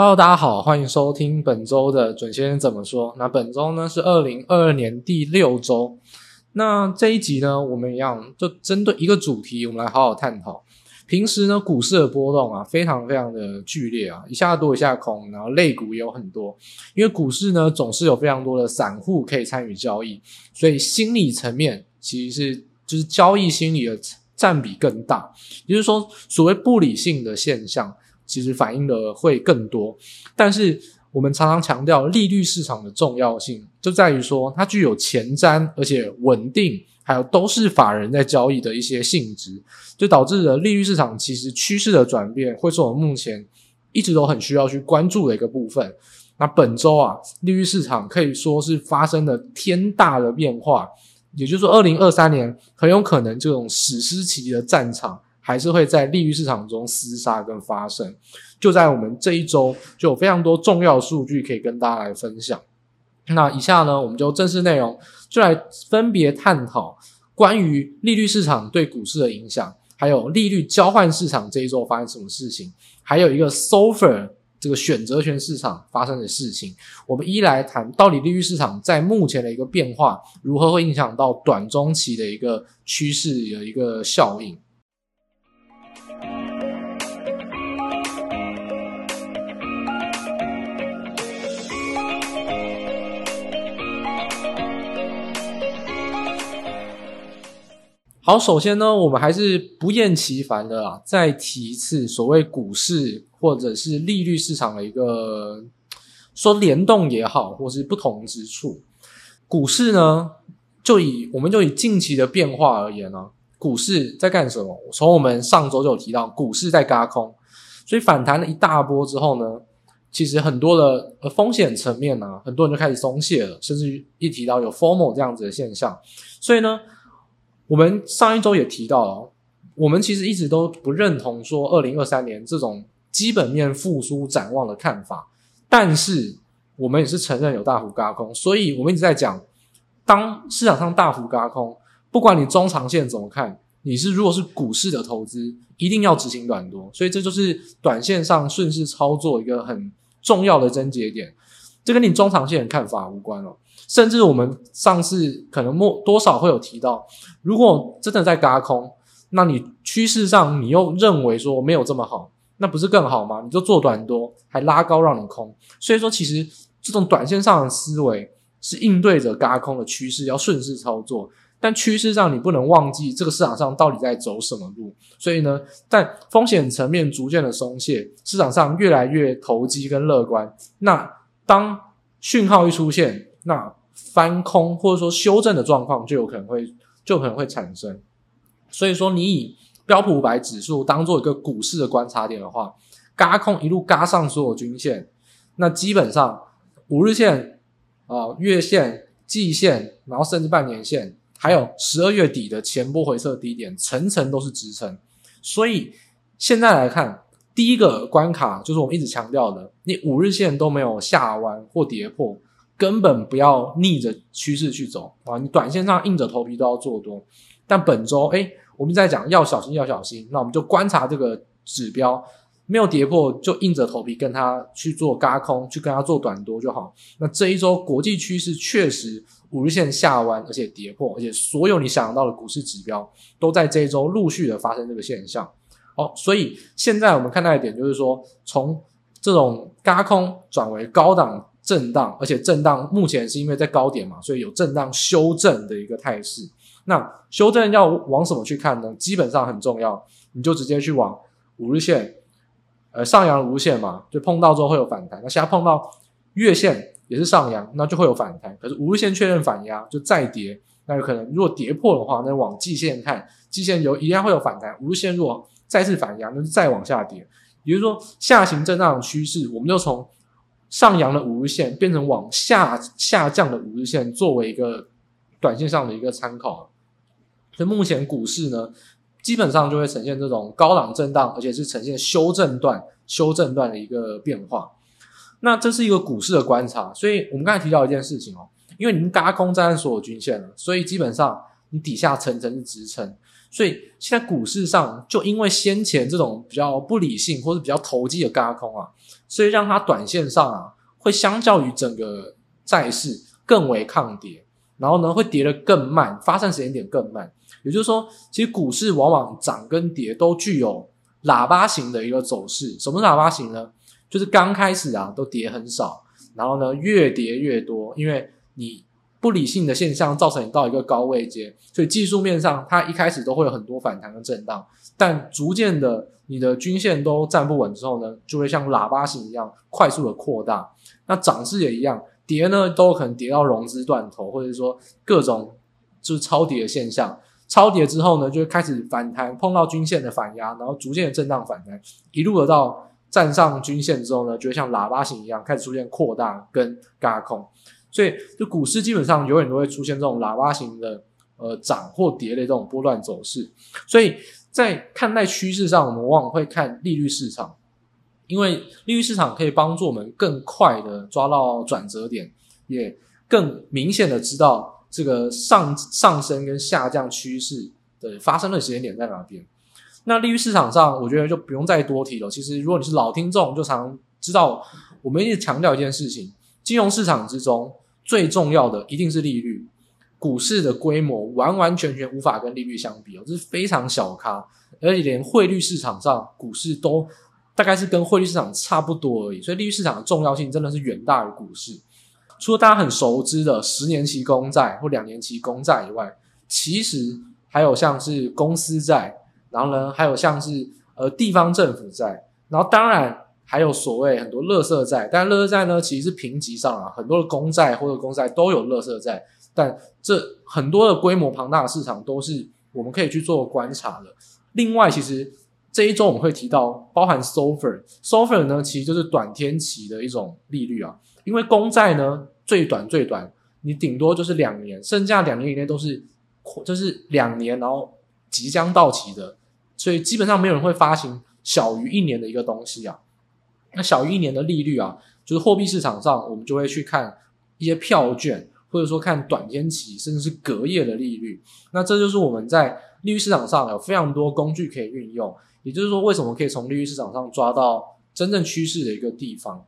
Hello，大家好，欢迎收听本周的准先生怎么说。那本周呢是二零二二年第六周。那这一集呢，我们一样就针对一个主题，我们来好好探讨。平时呢，股市的波动啊，非常非常的剧烈啊，一下多一下空，然后类股也有很多。因为股市呢，总是有非常多的散户可以参与交易，所以心理层面其实是就是交易心理的占比更大。也就是说，所谓不理性的现象。其实反映的会更多，但是我们常常强调利率市场的重要性，就在于说它具有前瞻而且稳定，还有都是法人在交易的一些性质，就导致了利率市场其实趋势的转变，会是我们目前一直都很需要去关注的一个部分。那本周啊，利率市场可以说是发生了天大的变化，也就是说，二零二三年很有可能这种史诗级的战场。还是会在利率市场中厮杀跟发生，就在我们这一周就有非常多重要数据可以跟大家来分享。那以下呢，我们就正式内容就来分别探讨关于利率市场对股市的影响，还有利率交换市场这一周发生什么事情，还有一个 SOFR 这个选择权市场发生的事情。我们一来谈到底利率市场在目前的一个变化如何会影响到短中期的一个趋势的一个效应。好，首先呢，我们还是不厌其烦的啊，再提一次所谓股市或者是利率市场的一个说联动也好，或是不同之处。股市呢，就以我们就以近期的变化而言呢，啊，股市在干什么？从我们上周就有提到，股市在轧空，所以反弹了一大波之后呢，其实很多的呃风险层面啊，很多人就开始松懈了，甚至于一提到有 formal 这样子的现象，所以呢。我们上一周也提到了，我们其实一直都不认同说二零二三年这种基本面复苏展望的看法，但是我们也是承认有大幅轧空，所以我们一直在讲，当市场上大幅轧空，不管你中长线怎么看，你是如果是股市的投资，一定要执行短多，所以这就是短线上顺势操作一个很重要的症结点，这跟你中长线的看法无关哦。甚至我们上次可能莫多少会有提到，如果真的在嘎空，那你趋势上你又认为说没有这么好，那不是更好吗？你就做短多，还拉高让你空。所以说，其实这种短线上的思维是应对着嘎空的趋势，要顺势操作。但趋势上你不能忘记这个市场上到底在走什么路。所以呢，在风险层面逐渐的松懈，市场上越来越投机跟乐观。那当讯号一出现，那翻空或者说修正的状况就有可能会就可能会产生，所以说你以标普五百指数当做一个股市的观察点的话，嘎空一路嘎上所有均线，那基本上五日线啊、月线、季线，然后甚至半年线，还有十二月底的前波回测低点，层层都是支撑。所以现在来看，第一个关卡就是我们一直强调的，你五日线都没有下弯或跌破。根本不要逆着趋势去走啊！你短线上硬着头皮都要做多，但本周诶我们在讲要小心要小心，那我们就观察这个指标没有跌破，就硬着头皮跟它去做嘎空，去跟它做短多就好。那这一周国际趋势确实五日线下弯，而且跌破，而且所有你想到的股市指标都在这一周陆续的发生这个现象。好，所以现在我们看到一点就是说，从这种嘎空转为高档。震荡，而且震荡目前是因为在高点嘛，所以有震荡修正的一个态势。那修正要往什么去看呢？基本上很重要，你就直接去往五日线，呃，上扬五日线嘛，就碰到之后会有反弹。那现在碰到月线也是上扬，那就会有反弹。可是五日线确认反压，就再跌，那有可能如果跌破的话，那往季线看，季线有一样会有反弹。五日线如果再次反压，那就再往下跌。也就是说，下行震荡的趋势，我们就从。上扬的五日线变成往下下降的五日线，作为一个短线上的一个参考。所以目前股市呢，基本上就会呈现这种高档震荡，而且是呈现修正段、修正段的一个变化。那这是一个股市的观察。所以我们刚才提到一件事情哦，因为你们轧空站在所有均线了，所以基本上你底下层层是支撑。所以现在股市上就因为先前这种比较不理性或者比较投机的嘎空啊，所以让它短线上啊会相较于整个债市更为抗跌，然后呢会跌得更慢，发散时间点更慢。也就是说，其实股市往往涨跟跌都具有喇叭型的一个走势。什么喇叭型呢？就是刚开始啊都跌很少，然后呢越跌越多，因为你。不理性的现象造成你到一个高位阶，所以技术面上它一开始都会有很多反弹跟震荡，但逐渐的你的均线都站不稳之后呢，就会像喇叭形一样快速的扩大。那涨势也一样，跌呢都可能跌到融资断头，或者说各种就是超跌的现象。超跌之后呢，就会开始反弹，碰到均线的反压，然后逐渐的震荡反弹，一路的到站上均线之后呢，就会像喇叭形一样开始出现扩大跟轧空。所以，就股市基本上永远都会出现这种喇叭形的呃涨或跌的这种波段走势。所以在看待趋势上，我们往往会看利率市场，因为利率市场可以帮助我们更快的抓到转折点，也更明显的知道这个上上升跟下降趋势的发生的时间点在哪边。那利率市场上，我觉得就不用再多提了。其实，如果你是老听众，就常知道我们一直强调一件事情。金融市场之中最重要的一定是利率，股市的规模完完全全无法跟利率相比哦，这是非常小咖，而且连汇率市场上股市都大概是跟汇率市场差不多而已，所以利率市场的重要性真的是远大于股市。除了大家很熟知的十年期公债或两年期公债以外，其实还有像是公司债，然后呢，还有像是呃地方政府债，然后当然。还有所谓很多垃圾债，但垃圾债呢，其实是评级上啊，很多的公债或者公债都有垃圾债，但这很多的规模庞大的市场都是我们可以去做观察的。另外，其实这一周我们会提到包含 SOFR，SOFR 呢其实就是短天期的一种利率啊，因为公债呢最短最短，你顶多就是两年，剩下两年以内都是就是两年，然后即将到期的，所以基本上没有人会发行小于一年的一个东西啊。那小于一年的利率啊，就是货币市场上，我们就会去看一些票券，或者说看短天期，甚至是隔夜的利率。那这就是我们在利率市场上有非常多工具可以运用。也就是说，为什么可以从利率市场上抓到真正趋势的一个地方？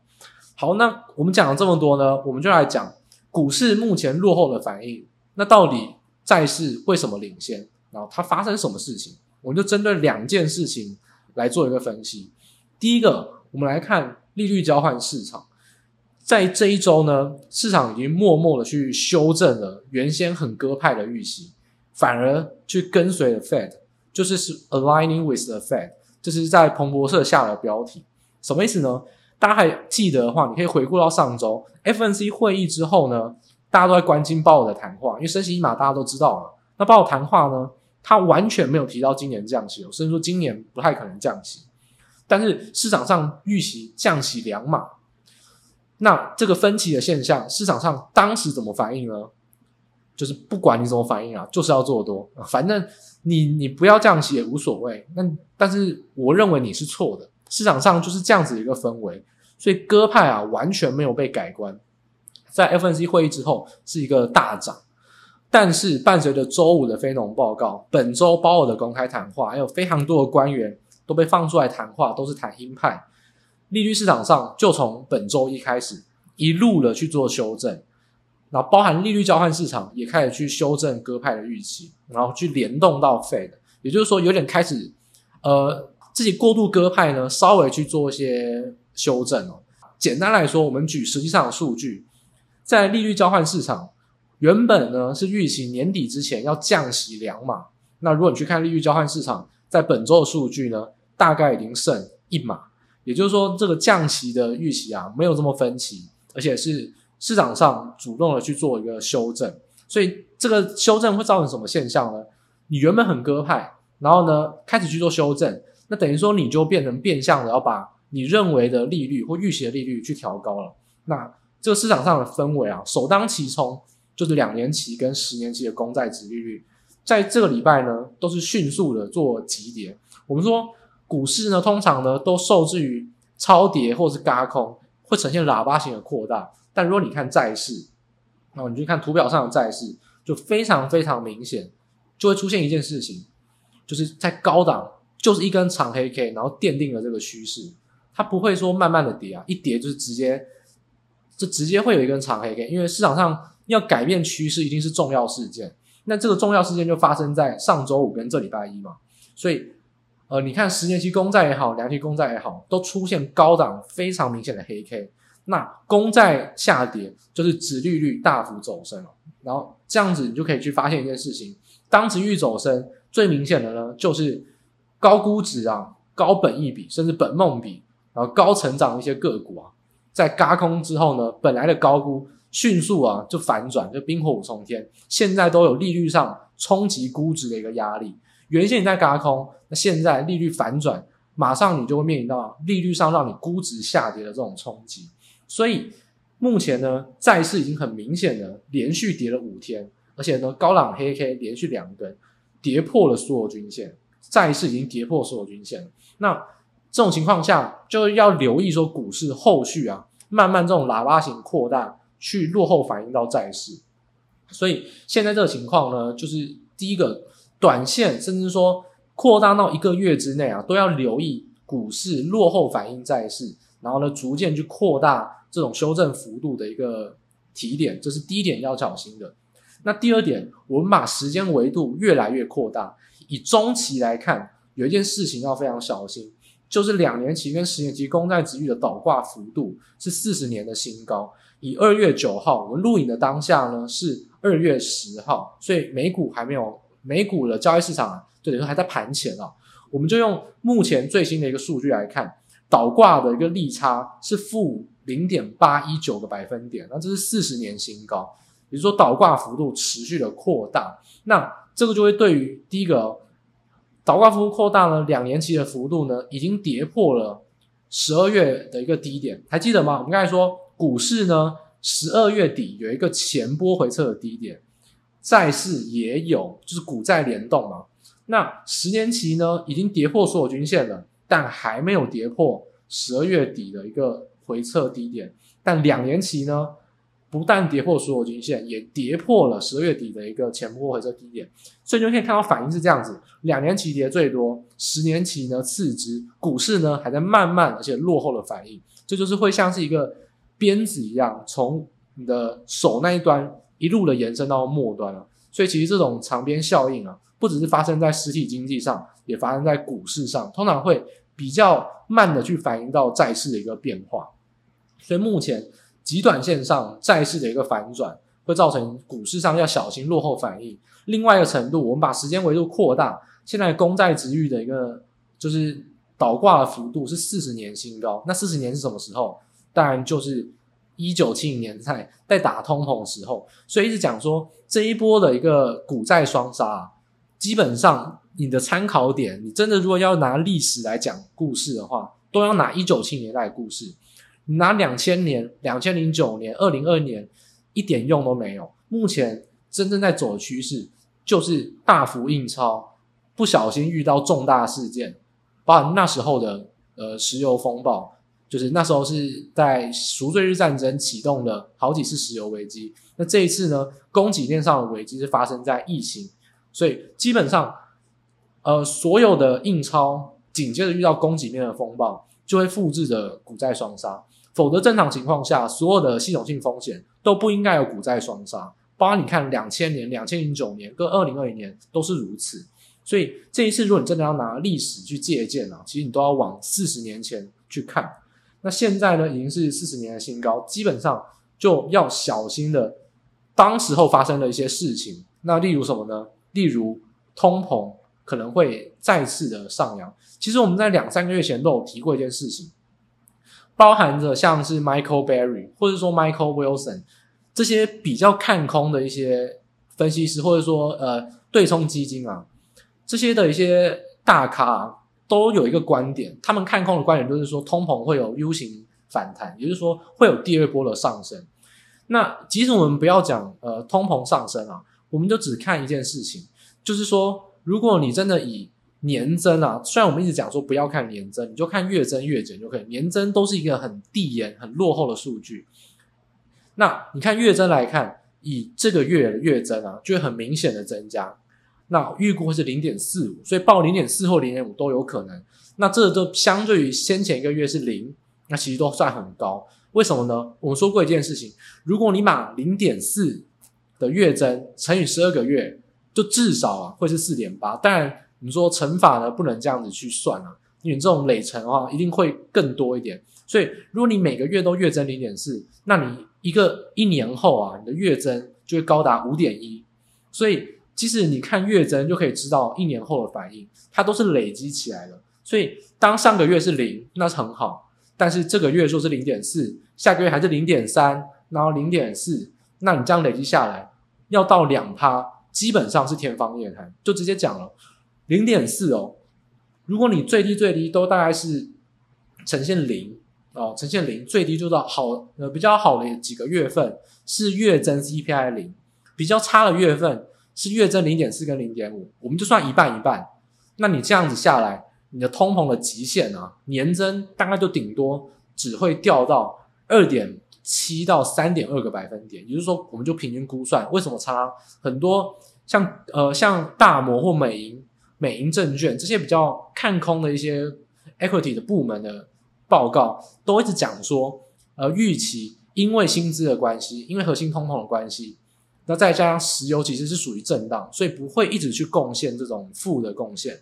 好，那我们讲了这么多呢，我们就来讲股市目前落后的反应。那到底债市为什么领先？然后它发生什么事情？我们就针对两件事情来做一个分析。第一个。我们来看利率交换市场，在这一周呢，市场已经默默的去修正了原先很鸽派的预期，反而去跟随了 Fed，就是是 aligning with the Fed，这是在彭博社下的标题，什么意思呢？大家还记得的话，你可以回顾到上周 FNC 会议之后呢，大家都在关心鲍尔的谈话，因为升息一码大家都知道了，那鲍尔谈话呢，他完全没有提到今年降息，甚至说今年不太可能降息。但是市场上预期降息两码，那这个分歧的现象，市场上当时怎么反应呢？就是不管你怎么反应啊，就是要做多，反正你你不要降息也无所谓。那但是我认为你是错的，市场上就是这样子一个氛围，所以鸽派啊完全没有被改观，在 FNC 会议之后是一个大涨，但是伴随着周五的非农报告，本周鲍尔的公开谈话，还有非常多的官员。都被放出来谈话，都是谈鹰派。利率市场上就从本周一开始一路的去做修正，然后包含利率交换市场也开始去修正鸽派的预期，然后去联动到 Fed，也就是说有点开始呃自己过度鸽派呢，稍微去做一些修正哦。简单来说，我们举实际上的数据，在利率交换市场原本呢是预期年底之前要降息两码，那如果你去看利率交换市场。在本周的数据呢，大概已经剩一码，也就是说，这个降息的预期啊，没有这么分歧，而且是市场上主动的去做一个修正，所以这个修正会造成什么现象呢？你原本很鸽派，然后呢开始去做修正，那等于说你就变成变相的要把你认为的利率或预期的利率去调高了，那这个市场上的氛围啊，首当其冲就是两年期跟十年期的公债殖利率。在这个礼拜呢，都是迅速的做急跌。我们说股市呢，通常呢都受制于超跌或是轧空，会呈现喇叭型的扩大。但如果你看债市，那你去看图表上的债市，就非常非常明显，就会出现一件事情：就是在高档就是一根长黑 K，然后奠定了这个趋势，它不会说慢慢的跌啊，一跌就是直接就直接会有一根长黑 K，因为市场上要改变趋势一定是重要事件，那这个重要事件就发生在上周五跟这礼拜一嘛，所以呃，你看十年期公债也好，两期公债也好，都出现高档非常明显的黑 K。那公债下跌就是指利率大幅走升了，然后这样子你就可以去发现一件事情：当殖利率走升，最明显的呢就是高估值啊、高本益比甚至本梦比，然后高成长的一些个股啊，在嘎空之后呢，本来的高估迅速啊就反转，就冰火五重天，现在都有利率上冲击估值的一个压力。原先你在轧空，那现在利率反转，马上你就会面临到利率上让你估值下跌的这种冲击。所以目前呢，债市已经很明显的连续跌了五天，而且呢，高朗黑 K 连续两根跌破了所有均线，债市已经跌破所有均线了。那这种情况下，就要留意说股市后续啊，慢慢这种喇叭型扩大，去落后反映到债市。所以现在这个情况呢，就是第一个短线，甚至说扩大到一个月之内啊，都要留意股市落后反应在市，然后呢，逐渐去扩大。这种修正幅度的一个提点，这是第一点要小心的。那第二点，我们把时间维度越来越扩大。以中期来看，有一件事情要非常小心，就是两年期跟十年期公债殖利率的倒挂幅度是四十年的新高。以二月九号我们录影的当下呢，是二月十号，所以美股还没有，美股的交易市场啊，就等于说还在盘前啊。我们就用目前最新的一个数据来看，倒挂的一个利差是负。零点八一九个百分点，那这是四十年新高，也就是说倒挂幅度持续的扩大，那这个就会对于第一个倒挂幅度扩大了，两年期的幅度呢，已经跌破了十二月的一个低点，还记得吗？我们刚才说股市呢，十二月底有一个前波回测的低点，债市也有，就是股债联动嘛。那十年期呢，已经跌破所有均线了，但还没有跌破十二月底的一个。回撤低点，但两年期呢，不但跌破所有均线，也跌破了十二月底的一个前波回撤低点，所以你就可以看到反应是这样子：两年期跌最多，十年期呢次之，股市呢还在慢慢而且落后的反应，这，就是会像是一个鞭子一样，从你的手那一端一路的延伸到末端了。所以其实这种长边效应啊，不只是发生在实体经济上，也发生在股市上，通常会。比较慢的去反映到债市的一个变化，所以目前极短线上债市的一个反转会造成股市上要小心落后反应。另外一个程度，我们把时间维度扩大，现在公债值率的一个就是倒挂的幅度是四十年新高。那四十年是什么时候？当然就是一九七零年代在打通膨的时候。所以一直讲说这一波的一个股债双杀，基本上。你的参考点，你真的如果要拿历史来讲故事的话，都要拿一九七零年代的故事。你拿两千年、两千零九年、二零二年，一点用都没有。目前真正在走的趋势就是大幅印钞，不小心遇到重大事件，包括那时候的呃石油风暴，就是那时候是在赎罪日战争启动的好几次石油危机。那这一次呢，供给链上的危机是发生在疫情，所以基本上。呃，所有的印钞紧接着遇到供给面的风暴，就会复制着股债双杀。否则，正常情况下，所有的系统性风险都不应该有股债双杀。包括你看，两千年、两千零九年跟二零二零年都是如此。所以这一次，如果你真的要拿历史去借鉴啊，其实你都要往四十年前去看。那现在呢，已经是四十年的新高，基本上就要小心的，当时候发生了一些事情。那例如什么呢？例如通膨。可能会再次的上扬。其实我们在两三个月前都有提过一件事情，包含着像是 Michael Berry 或者说 Michael Wilson 这些比较看空的一些分析师，或者说呃对冲基金啊，这些的一些大咖都有一个观点，他们看空的观点就是说通膨会有 U 型反弹，也就是说会有第二波的上升。那即使我们不要讲呃通膨上升啊，我们就只看一件事情，就是说。如果你真的以年增啊，虽然我们一直讲说不要看年增，你就看月增月减就可以。年增都是一个很递延、很落后的数据。那你看月增来看，以这个月的月增啊，就会很明显的增加。那预估会是零点四五，所以报零点四或零点五都有可能。那这都相对于先前一个月是零，那其实都算很高。为什么呢？我们说过一件事情，如果你把零点四的月增乘以十二个月，就至少啊会是四点八。当然，你说乘法呢不能这样子去算啊，因为这种累乘啊一定会更多一点。所以，如果你每个月都月增零点四，那你一个一年后啊，你的月增就会高达五点一。所以，即使你看月增，就可以知道一年后的反应，它都是累积起来的。所以，当上个月是零，那是很好。但是这个月说是零点四，下个月还是零点三，然后零点四，那你这样累积下来，要到两趴，基本上是天方夜谭。就直接讲了，零点四哦，如果你最低最低都大概是呈现零哦，呈现零，最低就到好呃比较好的几个月份是月增 CPI 零，比较差的月份是月增零点四跟零点五，我们就算一半一半，那你这样子下来。你的通膨的极限啊，年增大概就顶多只会掉到二点七到三点二个百分点，也就是说，我们就平均估算，为什么差很多？像呃像大摩或美银、美银证券这些比较看空的一些 equity 的部门的报告，都一直讲说，呃，预期因为薪资的关系，因为核心通膨的关系，那再加上石油其实是属于震荡，所以不会一直去贡献这种负的贡献。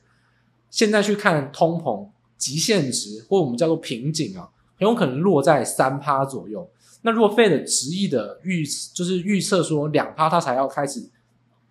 现在去看通膨极限值，或我们叫做瓶颈啊，很有可能落在三趴左右。那如果 Fed 执意的预，就是预测说两趴它才要开始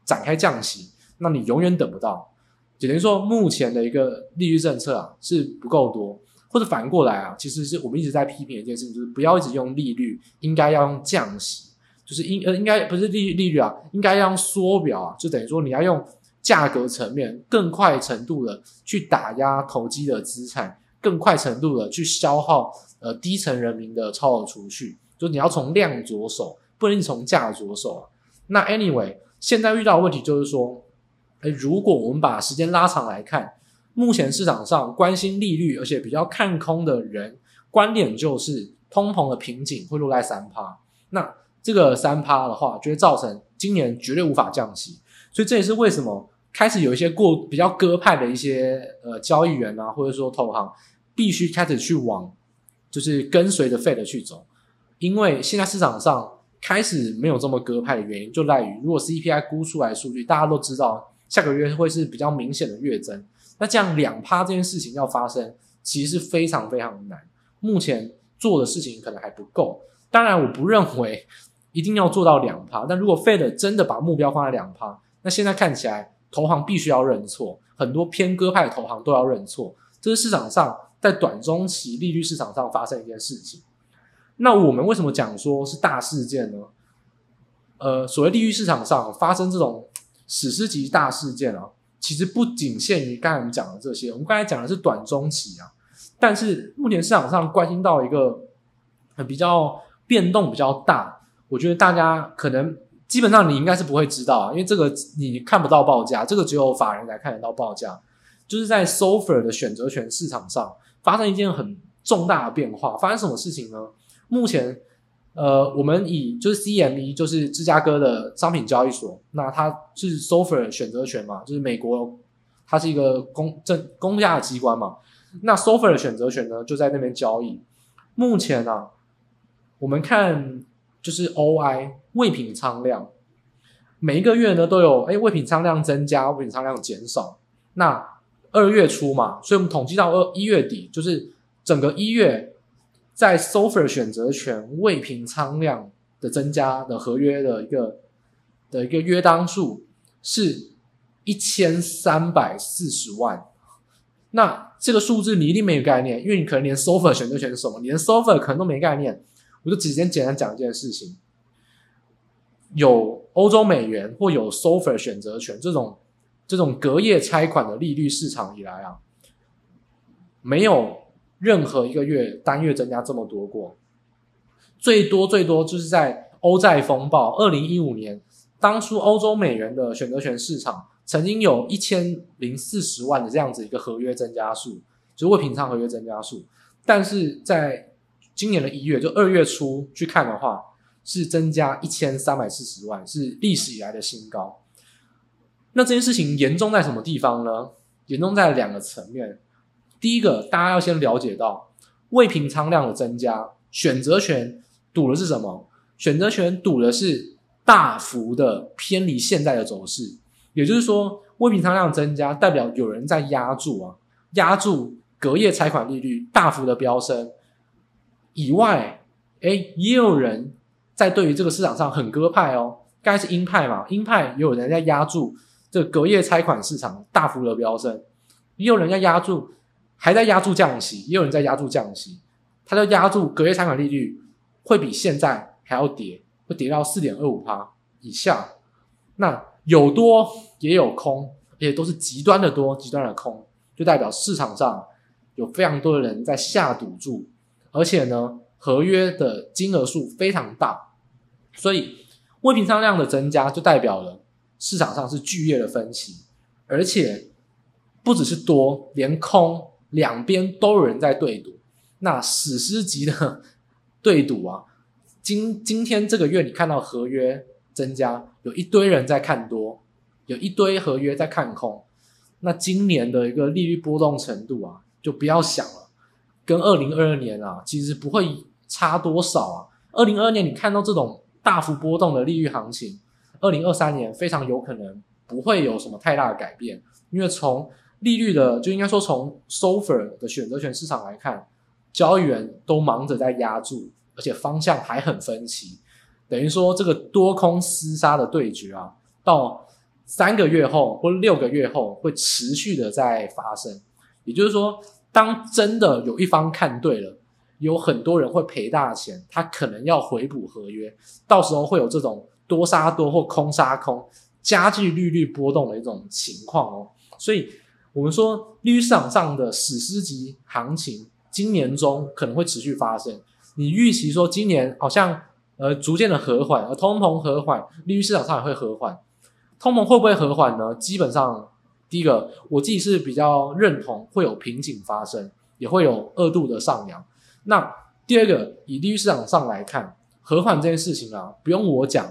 展开降息，那你永远等不到。只能说目前的一个利率政策啊是不够多，或者反过来啊，其实是我们一直在批评一件事情，就是不要一直用利率，应该要用降息，就是应呃应该不是利利率啊，应该要用缩表啊，就等于说你要用。价格层面更快程度的去打压投机的资产，更快程度的去消耗呃低层人民的超额储蓄，就你要从量着手，不能从价着手啊。那 anyway，现在遇到的问题就是说，诶，如果我们把时间拉长来看，目前市场上关心利率而且比较看空的人观点就是通膨的瓶颈会落在三趴，那这个三趴的话就会造成今年绝对无法降息。所以这也是为什么开始有一些过比较鸽派的一些呃交易员啊，或者说投行，必须开始去往就是跟随着 Fed 去走，因为现在市场上开始没有这么鸽派的原因，就在于如果 CPI 估出来数据，大家都知道下个月会是比较明显的月增，那这样两趴这件事情要发生，其实是非常非常难。目前做的事情可能还不够，当然我不认为一定要做到两趴，但如果 Fed 真的把目标放在两趴。那现在看起来，投行必须要认错，很多偏鸽派的投行都要认错，这是市场上在短中期利率市场上发生一件事情。那我们为什么讲说是大事件呢？呃，所谓利率市场上发生这种史诗级大事件啊，其实不仅限于刚才我们讲的这些，我们刚才讲的是短中期啊，但是目前市场上关心到一个比较变动比较大，我觉得大家可能。基本上你应该是不会知道啊，因为这个你看不到报价，这个只有法人才看得到报价。就是在 SOFR 的选择权市场上发生一件很重大的变化，发生什么事情呢？目前，呃，我们以就是 CME，就是芝加哥的商品交易所，那它是 SOFR 选择权嘛，就是美国它是一个公证公家的机关嘛，那 SOFR 的选择权呢就在那边交易。目前啊，我们看。就是 OI 未平仓量，每一个月呢都有哎未平仓量增加，未平仓量减少。那二月初嘛，所以我们统计到二一月底，就是整个一月在 SOFR 选择权未平仓量的增加的合约的一个的一个约当数是一千三百四十万。那这个数字你一定没有概念，因为你可能连 SOFR 选择权是什么，你连 SOFR 可能都没概念。我就直接简单讲一件事情：有欧洲美元或有 SOFR 选择权这种这种隔夜拆款的利率市场以来啊，没有任何一个月单月增加这么多过。最多最多就是在欧债风暴二零一五年，当初欧洲美元的选择权市场曾经有一千零四十万的这样子一个合约增加数，就是未平仓合约增加数，但是在今年的一月，就二月初去看的话，是增加一千三百四十万，是历史以来的新高。那这件事情严重在什么地方呢？严重在两个层面。第一个，大家要先了解到未平仓量的增加，选择权赌的是什么？选择权赌的是大幅的偏离现在的走势，也就是说，未平仓量增加代表有人在压住啊，压住隔夜拆款利率大幅的飙升。以外，哎，也有人在对于这个市场上很鸽派哦，该是鹰派嘛？鹰派也有人在压住这隔夜拆款市场大幅的飙升，也有人在压住，还在压住降息，也有人在压住降息，他就压住隔夜拆款利率会比现在还要跌，会跌到四点二五趴以下。那有多也有空，也都是极端的多，极端的空，就代表市场上有非常多的人在下赌注。而且呢，合约的金额数非常大，所以未平仓量的增加就代表了市场上是剧烈的分歧，而且不只是多，连空两边都有人在对赌，那史诗级的 对赌啊！今今天这个月你看到合约增加，有一堆人在看多，有一堆合约在看空，那今年的一个利率波动程度啊，就不要想了。跟二零二二年啊，其实不会差多少啊。二零二二年你看到这种大幅波动的利率行情，二零二三年非常有可能不会有什么太大的改变，因为从利率的就应该说从 SOFR 的选择权市场来看，交易员都忙着在押注，而且方向还很分歧，等于说这个多空厮杀的对决啊，到三个月后或六个月后会持续的在发生，也就是说。当真的有一方看对了，有很多人会赔大钱，他可能要回补合约，到时候会有这种多杀多或空杀空，加剧利率波动的一种情况哦。所以，我们说利率市场上的史诗级行情，今年中可能会持续发生。你预期说今年好像呃逐渐的和缓，而通膨和缓，利率市场上也会和缓。通膨会不会和缓呢？基本上。第一个，我自己是比较认同会有瓶颈发生，也会有二度的上扬。那第二个，以利率市场上来看，和缓这件事情啊，不用我讲，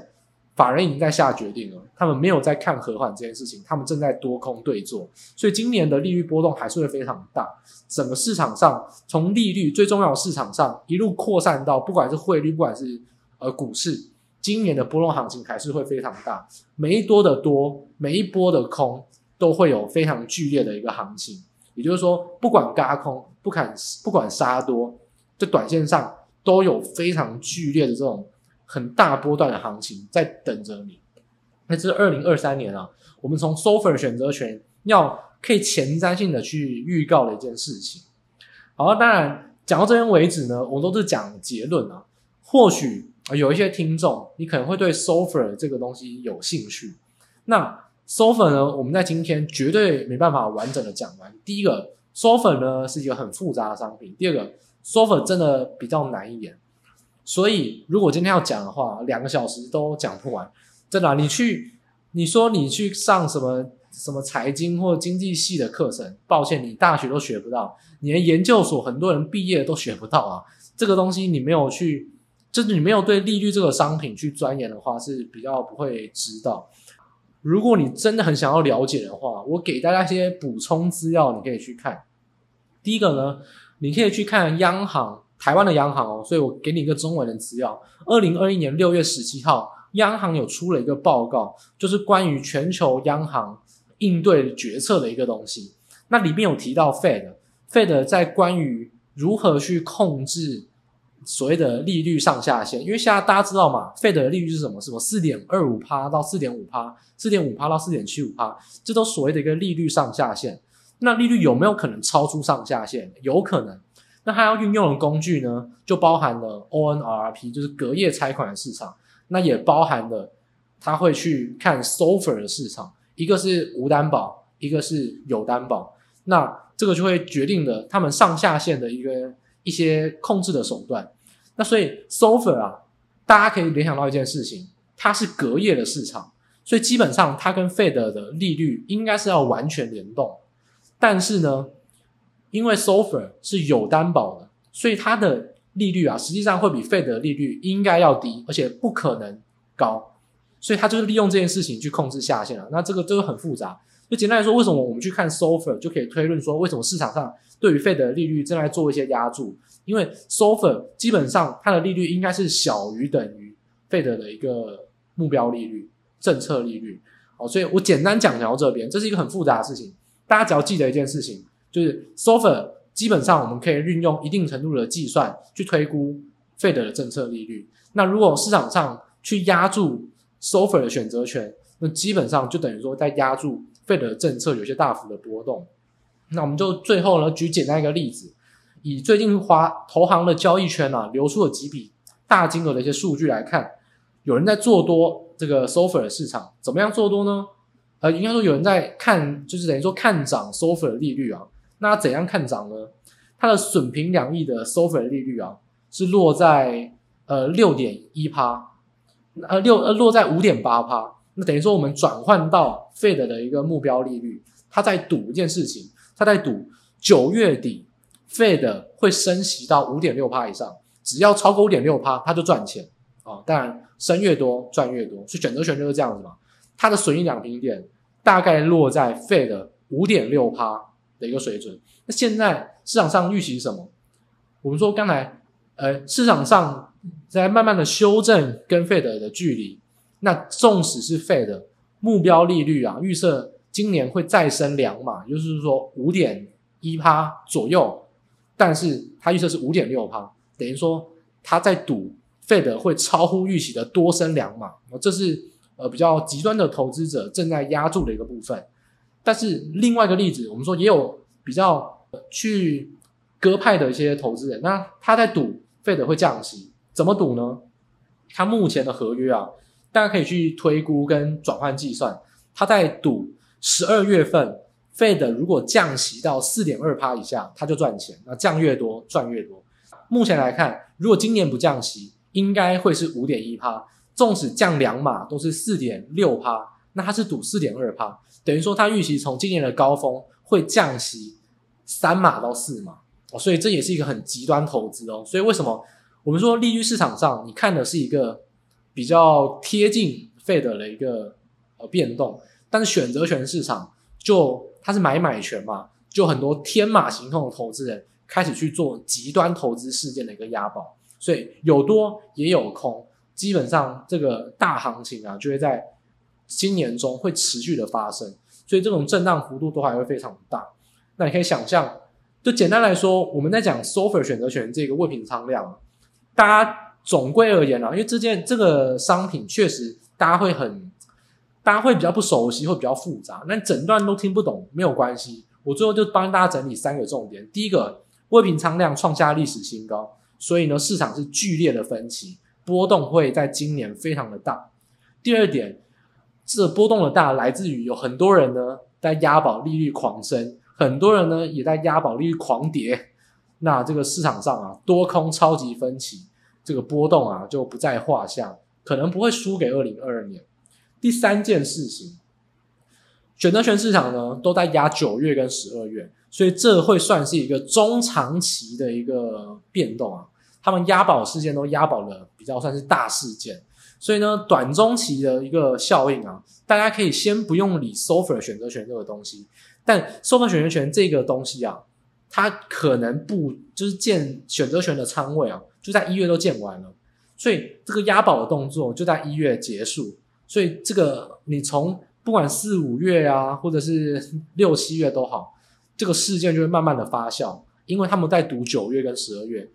法人已经在下决定了，他们没有在看和缓这件事情，他们正在多空对坐。所以今年的利率波动还是会非常大。整个市场上，从利率最重要的市场上一路扩散到不管是汇率，不管是呃股市，今年的波动行情还是会非常大。每一多的多，每一波的空。都会有非常剧烈的一个行情，也就是说，不管轧空，不管不管杀多，在短线上都有非常剧烈的这种很大波段的行情在等着你。那这是二零二三年啊，我们从 SOFR 选择权要可以前瞻性的去预告的一件事情。好，当然讲到这边为止呢，我都是讲结论啊。或许有一些听众，你可能会对 SOFR 这个东西有兴趣，那。SOFR 呢，我们在今天绝对没办法完整的讲完。第一个，SOFR 呢是一个很复杂的商品；第二个，SOFR 真的比较难一点。所以，如果今天要讲的话，两个小时都讲不完。真的，你去，你说你去上什么什么财经或经济系的课程，抱歉，你大学都学不到，你连研究所很多人毕业都学不到啊。这个东西你没有去，就是你没有对利率这个商品去钻研的话，是比较不会知道。如果你真的很想要了解的话，我给大家一些补充资料，你可以去看。第一个呢，你可以去看央行，台湾的央行哦，所以我给你一个中文的资料。二零二一年六月十七号，央行有出了一个报告，就是关于全球央行应对决策的一个东西。那里面有提到 Fed，Fed 在关于如何去控制。所谓的利率上下限，因为现在大家知道嘛，Fed 的利率是什么？什么四点二五趴到四点五趴，四点五趴到四点七五趴，这都所谓的一个利率上下限。那利率有没有可能超出上下限？有可能。那它要运用的工具呢，就包含了 ONRP，就是隔夜拆款的市场。那也包含了它会去看 SOFR 的市场，一个是无担保，一个是有担保。那这个就会决定了他们上下限的一个。一些控制的手段，那所以 SOFR 啊，大家可以联想到一件事情，它是隔夜的市场，所以基本上它跟 Fed 的利率应该是要完全联动。但是呢，因为 SOFR 是有担保的，所以它的利率啊，实际上会比 Fed 的利率应该要低，而且不可能高。所以它就是利用这件事情去控制下限了。那这个就是很复杂。就简单来说，为什么我们去看 SOFR 就可以推论说，为什么市场上对于 Fed 的利率正在做一些压注？因为 SOFR 基本上它的利率应该是小于等于 Fed 的一个目标利率、政策利率。好，所以我简单讲到这边，这是一个很复杂的事情。大家只要记得一件事情，就是 SOFR 基本上我们可以运用一定程度的计算去推估 Fed 的政策利率。那如果市场上去压注 SOFR 的选择权，那基本上就等于说在押注。费的政策有些大幅的波动，那我们就最后呢举简单一个例子，以最近华投行的交易圈啊流出了几笔大金额的一些数据来看，有人在做多这个 SOFR 的市场，怎么样做多呢？呃，应该说有人在看，就是等于说看涨 SOFR 的利率啊。那怎样看涨呢？它的损平两亿的 SOFR 的利率啊是落在呃六点一趴，呃六呃落在五点八趴。那等于说，我们转换到 Fed 的一个目标利率，他在赌一件事情，他在赌九月底 Fed 会升息到五点六趴以上，只要超过五点六趴，他就赚钱啊。当然，升越多赚越多，所以选择权就是这样子嘛。它的损益两平点大概落在 Fed 五点六趴的一个水准。那现在市场上预期什么？我们说刚才，呃，市场上在慢慢的修正跟 Fed 的距离。那纵使是 Fed 目标利率啊，预测今年会再升两码，就是说五点一趴左右，但是他预测是五点六趴，等于说他在赌 Fed 会超乎预期的多升两码，这是呃比较极端的投资者正在押注的一个部分。但是另外一个例子，我们说也有比较去鸽派的一些投资人，那他在赌 Fed 会降息，怎么赌呢？他目前的合约啊。大家可以去推估跟转换计算，他在赌十二月份 Fed 如果降息到四点二趴以下，它就赚钱。那降越多赚越多。目前来看，如果今年不降息，应该会是五点一趴。纵使降两码都是四点六趴，那它是赌四点二趴，等于说它预期从今年的高峰会降息三码到四码哦，所以这也是一个很极端投资哦。所以为什么我们说利率市场上你看的是一个？比较贴近 Fed 的一个呃变动，但是选择权市场就它是买买权嘛，就很多天马行空的投资人开始去做极端投资事件的一个押宝，所以有多也有空，基本上这个大行情啊就会在今年中会持续的发生，所以这种震荡幅度都还会非常大。那你可以想象，就简单来说，我们在讲 SOFR 选择权这个未平仓量，大家。总归而言啊，因为这件这个商品确实大家会很，大家会比较不熟悉，会比较复杂，那整段都听不懂没有关系。我最后就帮大家整理三个重点：第一个，未平仓量创下历史新高，所以呢市场是剧烈的分歧，波动会在今年非常的大。第二点，这波动的大来自于有很多人呢在押宝利率狂升，很多人呢也在押宝利率狂跌，那这个市场上啊多空超级分歧。这个波动啊，就不在话下，可能不会输给二零二二年。第三件事情，选择权市场呢都在压九月跟十二月，所以这会算是一个中长期的一个变动啊。他们押宝事件都押宝了比较算是大事件，所以呢，短中期的一个效应啊，大家可以先不用理 SOFR 选择权这个东西，但 SOFR 选择权这个东西啊，它可能不就是建选择权的仓位啊。就在一月都建完了，所以这个押宝的动作就在一月结束。所以这个你从不管四五月啊，或者是六七月都好，这个事件就会慢慢的发酵，因为他们在赌九月跟十二月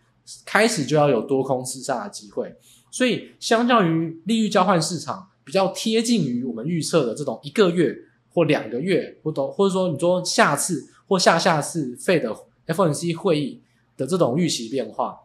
开始就要有多空厮杀的机会。所以相较于利率交换市场比较贴近于我们预测的这种一个月或两个月，或都或者说你说下次或下下次费的 FOMC 会议的这种预期变化。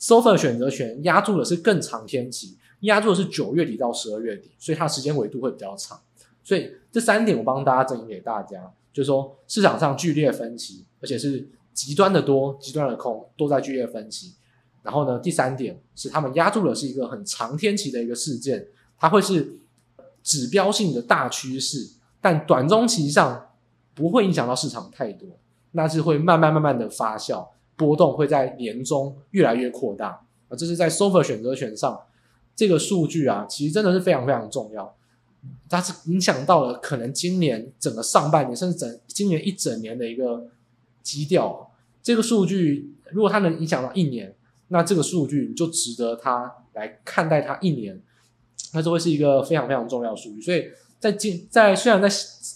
SOFR 选择权押注的是更长天期，压住的是九月底到十二月底，所以它时间维度会比较长。所以这三点我帮大家整理给大家，就是说市场上剧烈分歧，而且是极端的多、极端的空都在剧烈分歧。然后呢，第三点是他们压住的是一个很长天期的一个事件，它会是指标性的大趋势，但短中期上不会影响到市场太多，那是会慢慢慢慢的发酵。波动会在年中越来越扩大啊，这是在 SOFR 选择权上这个数据啊，其实真的是非常非常重要。它是影响到了可能今年整个上半年，甚至整今年一整年的一个基调。这个数据如果它能影响到一年，那这个数据就值得它来看待它一年，那就会是一个非常非常重要的数据。所以在今在虽然在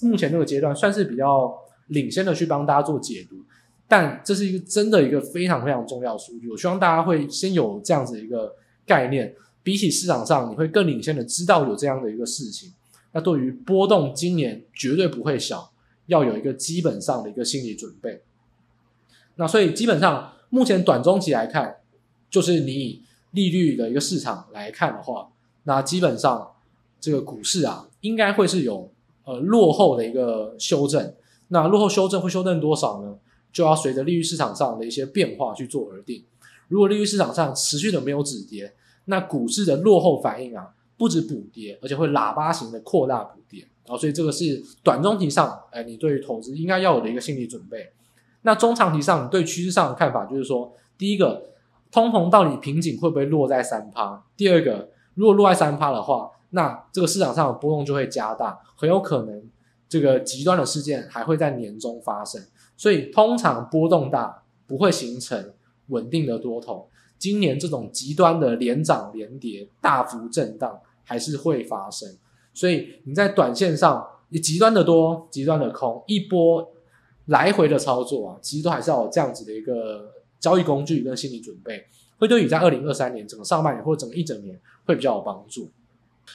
目前这个阶段算是比较领先的去帮大家做解读，但这是一个真的一个非常非常重要的数据。我希望大家会先有这样子一个概念，比起市场上你会更领先的知道有这样的一个事情。那对于波动，今年绝对不会小，要有一个基本上的一个心理准备。那所以基本上目前短中期来看，就是你以利率的一个市场来看的话，那基本上这个股市啊，应该会是有呃落后的一个修正。那落后修正会修正多少呢？就要随着利率市场上的一些变化去做而定。如果利率市场上持续的没有止跌，那股市的落后反应啊，不止补跌，而且会喇叭型的扩大补跌。然后，所以这个是短中期上，哎，你对于投资应该要有的一个心理准备。那中长期上，你对趋势上的看法就是说，第一个，通膨到底瓶颈会不会落在三趴？第二个，如果落在三趴的话，那这个市场上的波动就会加大，很有可能。这个极端的事件还会在年中发生，所以通常波动大不会形成稳定的多头。今年这种极端的连涨连跌、大幅震荡还是会发生，所以你在短线上，你极端的多、极端的空，一波来回的操作啊，其实都还是要有这样子的一个交易工具跟心理准备，会对你在二零二三年整个上半年或者整个一整年会比较有帮助。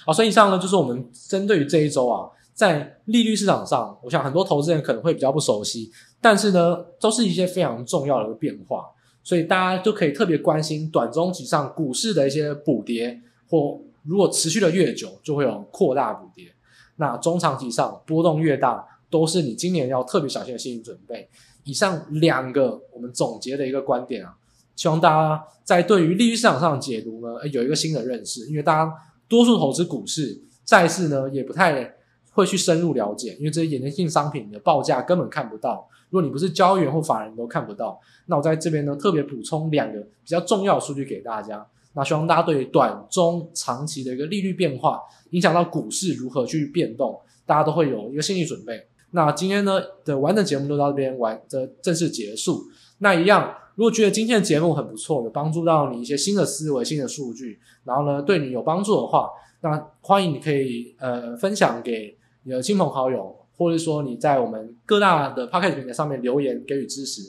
好，所以以上呢就是我们针对于这一周啊。在利率市场上，我想很多投资人可能会比较不熟悉，但是呢，都是一些非常重要的变化，所以大家都可以特别关心短中期上股市的一些补跌，或如果持续的越久，就会有扩大补跌。那中长期上波动越大，都是你今年要特别小心的心理准备。以上两个我们总结的一个观点啊，希望大家在对于利率市场上解读呢，有一个新的认识，因为大家多数投资股市、债市呢，也不太。会去深入了解，因为这些衍生性商品的报价根本看不到。如果你不是交易员或法人，都看不到。那我在这边呢，特别补充两个比较重要的数据给大家。那希望大家对于短、中、长期的一个利率变化，影响到股市如何去变动，大家都会有一个心理准备。那今天呢的完整节目就到这边完的正式结束。那一样，如果觉得今天的节目很不错，有帮助到你一些新的思维、新的数据，然后呢对你有帮助的话，那欢迎你可以呃分享给。你的亲朋好友，或者说你在我们各大的 Podcast 平台上面留言给予支持，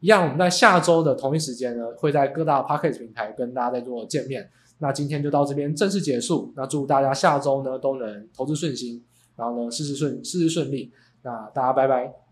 一样，我们在下周的同一时间呢，会在各大 Podcast 平台跟大家再做见面。那今天就到这边正式结束。那祝大家下周呢都能投资顺心，然后呢事事顺事事顺利。那大家拜拜。